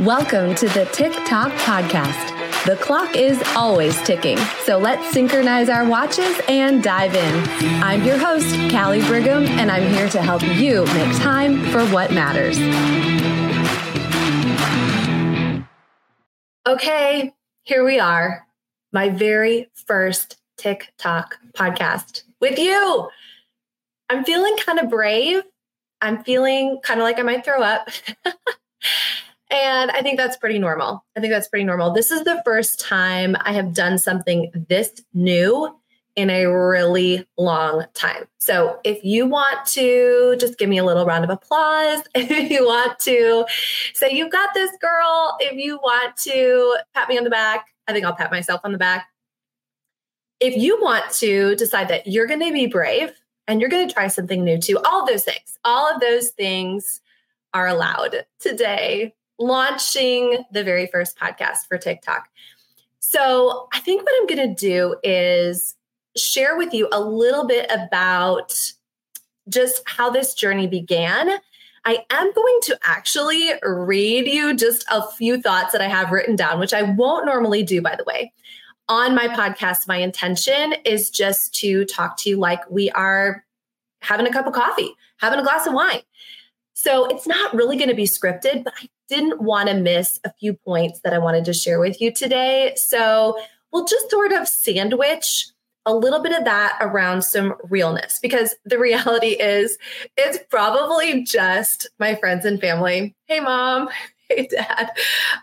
Welcome to the Tick Talk Podcast. The clock is always ticking, so let's synchronize our watches and dive in. I'm your host, Kali Brigham, and I'm here to help you make time for what matters. Okay, here we are, my very first Tick Talk podcast with you. I'm feeling kind of brave. I'm feeling kind of like I might throw up. And I think that's pretty normal. I think that's pretty normal. This is the first time I have done something this new in a really long time. So if you want to just give me a little round of applause, if you want to say, you've got this girl, if you want to pat me on the back, I think I'll pat myself on the back. If you want to decide that you're going to be brave and you're going to try something new too, all of those things, all of those things are allowed today launching the very first podcast for Tick Talk. So I think what I'm going to do is share with you a little bit about just how this journey began. I am going to actually read you just a few thoughts that I have written down, which I won't normally do, by the way. On my podcast, my intention is just to talk to you like we are having a cup of coffee, having a glass of wine. So it's not really going to be scripted, but I didn't want to miss a few points that I wanted to share with you today. So we'll just sort of sandwich a little bit of that around some realness because the reality is it's probably just my friends and family. Hey, mom. Hey, dad,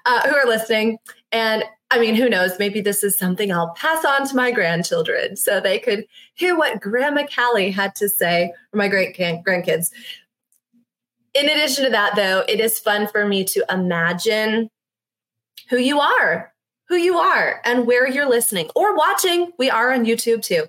uh, who are listening. And I mean, who knows? Maybe this is something I'll pass on to my grandchildren so they could hear what Grandma Kali had to say, or my great grandkids in addition to that, though, it is fun for me to imagine who you are, who you are, and where you're listening or watching. We are on YouTube too.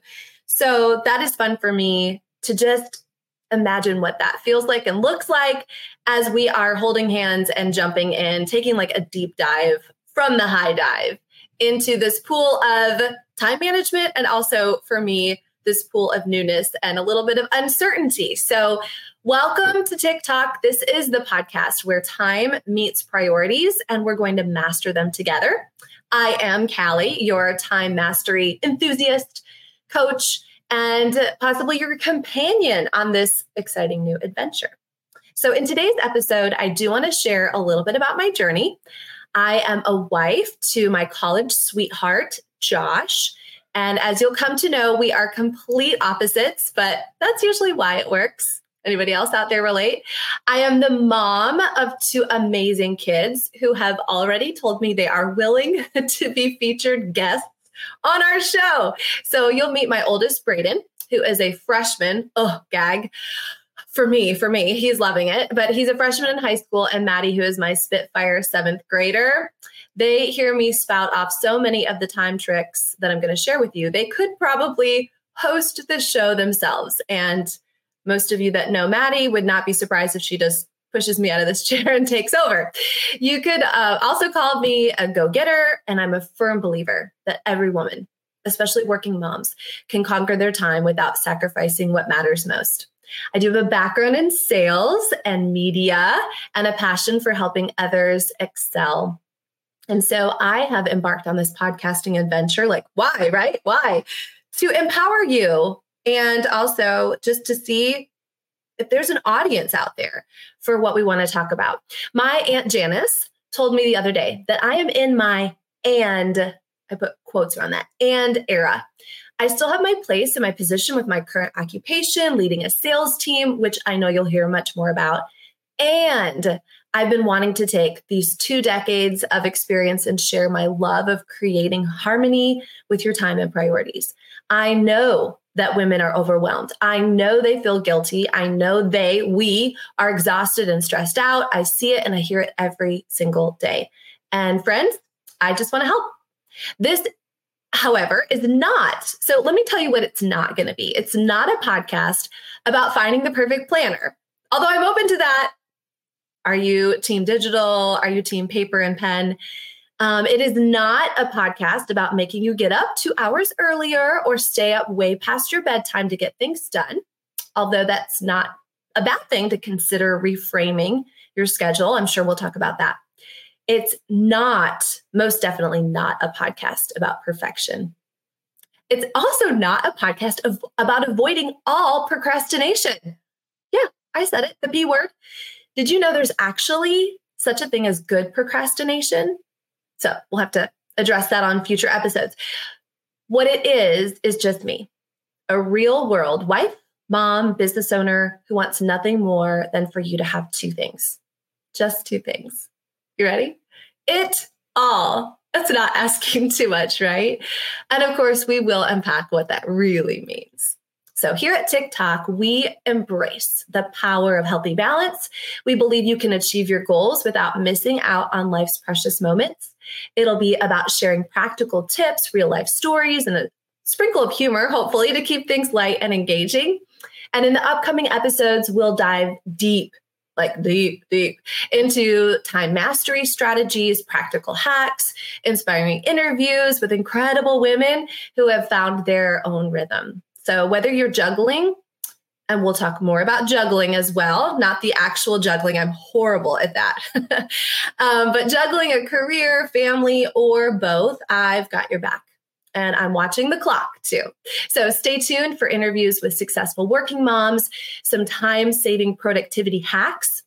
So that is fun for me to just imagine what that feels like and looks like as we are holding hands and jumping in, taking like a deep dive from the high dive into this pool of time management and also for me, this pool of newness and a little bit of uncertainty. So, welcome to Tick Talk. This is the podcast where time meets priorities and we're going to master them together. I am Kali, your time mastery enthusiast, coach, and possibly your companion on this exciting new adventure. So, in today's episode, I do want to share a little bit about my journey. I am a wife to my college sweetheart, Josh. And as you'll come to know, we are complete opposites, but that's usually why it works. Anybody else out there relate? I am the mom of two amazing kids who have already told me they are willing to be featured guests on our show. So you'll meet my oldest, Braden, who is a freshman. Oh, gag. For me, for me, he's loving it. But he's a freshman in high school, and Maddie, who is my Spitfire seventh grader. They hear me spout off so many of the time tricks that I'm going to share with you. They could probably host the show themselves. And most of you that know Maddie would not be surprised if she just pushes me out of this chair and takes over. You could uh, also call me a go getter. And I'm a firm believer that every woman, especially working moms, can conquer their time without sacrificing what matters most. I do have a background in sales and media and a passion for helping others excel and so I have embarked on this podcasting adventure. Like, why, right? Why? To empower you and also just to see if there's an audience out there for what we want to talk about. My Aunt Janice told me the other day that I am in my and, I put quotes around that, and era. I still have my place and my position with my current occupation, leading a sales team, which I know you'll hear much more about. And I've been wanting to take these two decades of experience and share my love of creating harmony with your time and priorities. I know that women are overwhelmed. I know they feel guilty. I know they, we are exhausted and stressed out. I see it and I hear it every single day. And friends, I just want to help. This, however, is not. So let me tell you what it's not going to be. It's not a podcast about finding the perfect planner. Although I'm open to that are you team digital? Are you team paper and pen? Um, it is not a podcast about making you get up two hours earlier or stay up way past your bedtime to get things done, although that's not a bad thing to consider reframing your schedule. I'm sure we'll talk about that. It's not, most definitely not a podcast about perfection. It's also not a podcast of, about avoiding all procrastination. Yeah, I said it, the B word. Did you know there's actually such a thing as good procrastination? So we'll have to address that on future episodes. What it is, is just me, a real world wife, mom, business owner who wants nothing more than for you to have two things, just two things. You ready? It all. That's not asking too much, right? And of course, we will unpack what that really means. So, here at Tick Talk, we embrace the power of healthy balance. We believe you can achieve your goals without missing out on life's precious moments. It'll be about sharing practical tips, real life stories, and a sprinkle of humor, hopefully, to keep things light and engaging. And in the upcoming episodes, we'll dive deep like deep, deep into time mastery strategies, practical hacks, inspiring interviews with incredible women who have found their own rhythm. So, whether you're juggling, and we'll talk more about juggling as well, not the actual juggling. I'm horrible at that. um, but juggling a career, family, or both, I've got your back and I'm watching the clock too. So stay tuned for interviews with successful working moms, some time saving productivity hacks,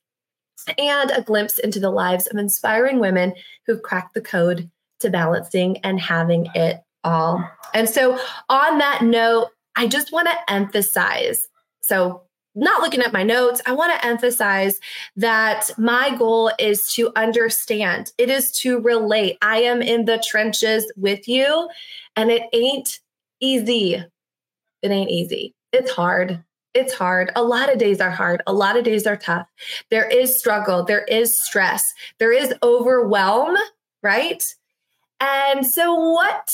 and a glimpse into the lives of inspiring women who've cracked the code to balancing and having it all. And so, on that note, I just want to emphasize so, not looking at my notes, I want to emphasize that my goal is to understand, it is to relate. I am in the trenches with you and it ain't easy. It ain't easy. It's hard. It's hard. A lot of days are hard. A lot of days are tough. There is struggle. There is stress. There is overwhelm, right? And so what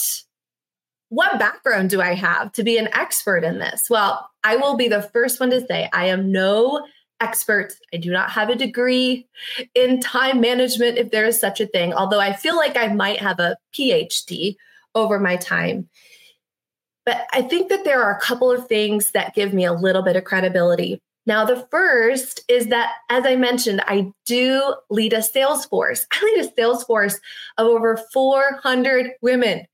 what background do I have to be an expert in this? Well, I will be the first one to say I am no expert. I do not have a degree in time management if there is such a thing, although I feel like I might have a PhD over my time. But I think that there are a couple of things that give me a little bit of credibility. Now, the first is that, as I mentioned, I do lead a sales force. I lead a sales force of over 400 women.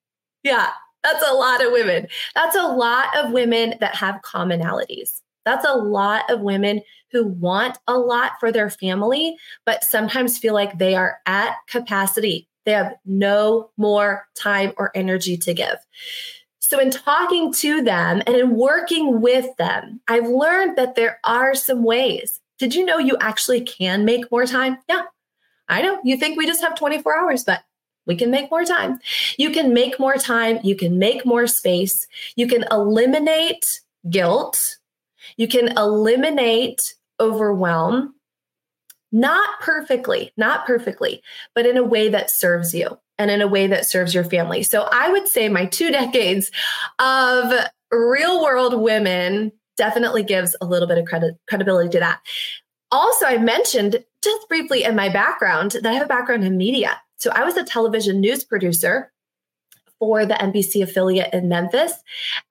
Yeah, that's a lot of women. That's a lot of women that have commonalities. That's a lot of women who want a lot for their family, but sometimes feel like they are at capacity. They have no more time or energy to give. So, in talking to them and in working with them, I've learned that there are some ways. Did you know you actually can make more time? Yeah, I know. You think we just have 24 hours, but we can make more time. You can make more time. You can make more space. You can eliminate guilt. You can eliminate overwhelm not perfectly, not perfectly, but in a way that serves you and in a way that serves your family. So I would say my two decades of real world women definitely gives a little bit of credit, credibility to that. Also, I mentioned just briefly in my background that I have a background in media. So I was a television news producer for the NBC affiliate in Memphis.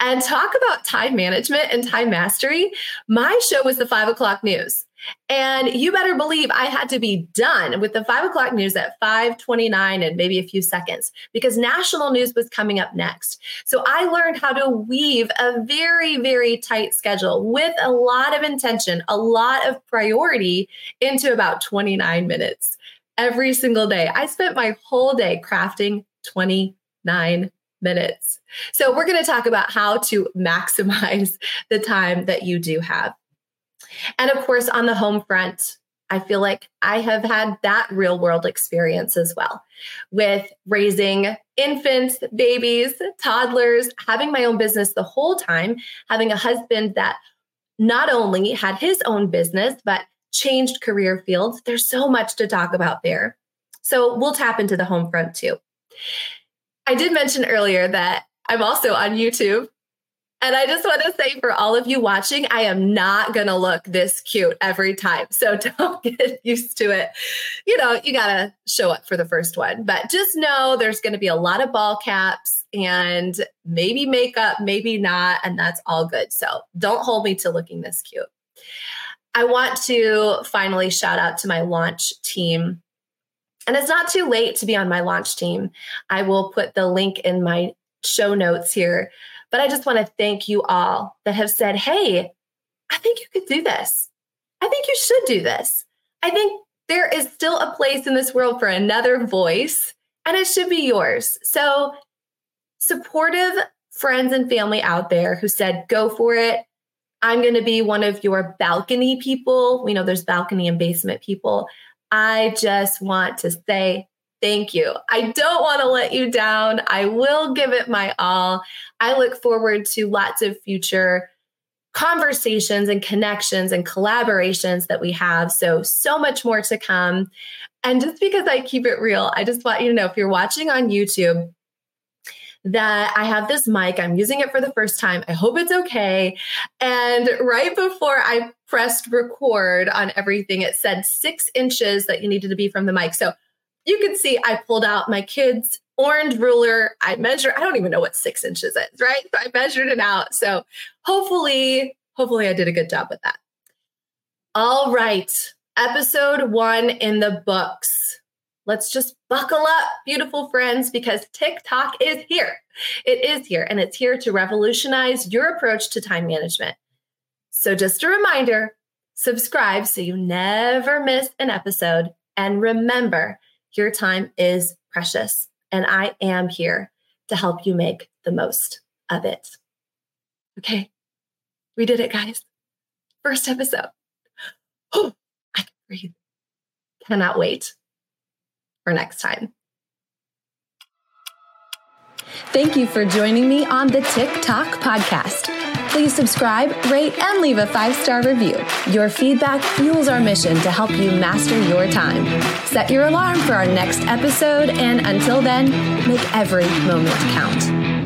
And talk about time management and time mastery. My show was the five o'clock news. And you better believe I had to be done with the five o'clock news at 529 and maybe a few seconds because national news was coming up next. So I learned how to weave a very, very tight schedule with a lot of intention, a lot of priority into about 29 minutes every single day. I spent my whole day crafting 29 minutes. So we're going to talk about how to maximize the time that you do have. And of course, on the home front, I feel like I have had that real world experience as well with raising infants, babies, toddlers, having my own business the whole time, having a husband that not only had his own business, but changed career fields. There's so much to talk about there. So we'll tap into the home front too. I did mention earlier that I'm also on YouTube and I just want to say for all of you watching, I am not going to look this cute every time. So don't get used to it. You know, you got to show up for the first one. But just know there's going to be a lot of ball caps and maybe makeup, maybe not. And that's all good. So don't hold me to looking this cute. I want to finally shout out to my launch team And it's not too late to be on my launch team. I will put the link in my show notes here. But I just want to thank you all that have said, hey, I think you could do this. I think you should do this. I think there is still a place in this world for another voice, and it should be yours. So, supportive friends and family out there who said, go for it. I'm going to be one of your balcony people. We know there's balcony and basement people. I just want to say thank you. I don't want to let you down. I will give it my all. I look forward to lots of future conversations and connections and collaborations that we have. So, so much more to come. And just because I keep it real, I just want you to know if you're watching on YouTube, that I have this mic. I'm using it for the first time. I hope it's okay. And right before I pressed record on everything, it said six inches that you needed to be from the mic. So you can see I pulled out my kids' orange ruler. I measured, I don't even know what six inches is, right? So I measured it out. So hopefully, hopefully I did a good job with that. All right. Episode one in the books. Let's just buckle up, beautiful friends, because Tick Talk is here. It is here, and it's here to revolutionize your approach to time management. So, just a reminder subscribe so you never miss an episode. And remember, your time is precious, and I am here to help you make the most of it. Okay, we did it, guys. First episode. Oh, I can breathe. Cannot wait for next time. Thank you for joining me on the Tick Talk podcast. Please subscribe, rate, and leave a five star review. Your feedback fuels our mission to help you master your time. Set your alarm for our next episode, and until then, make every moment count.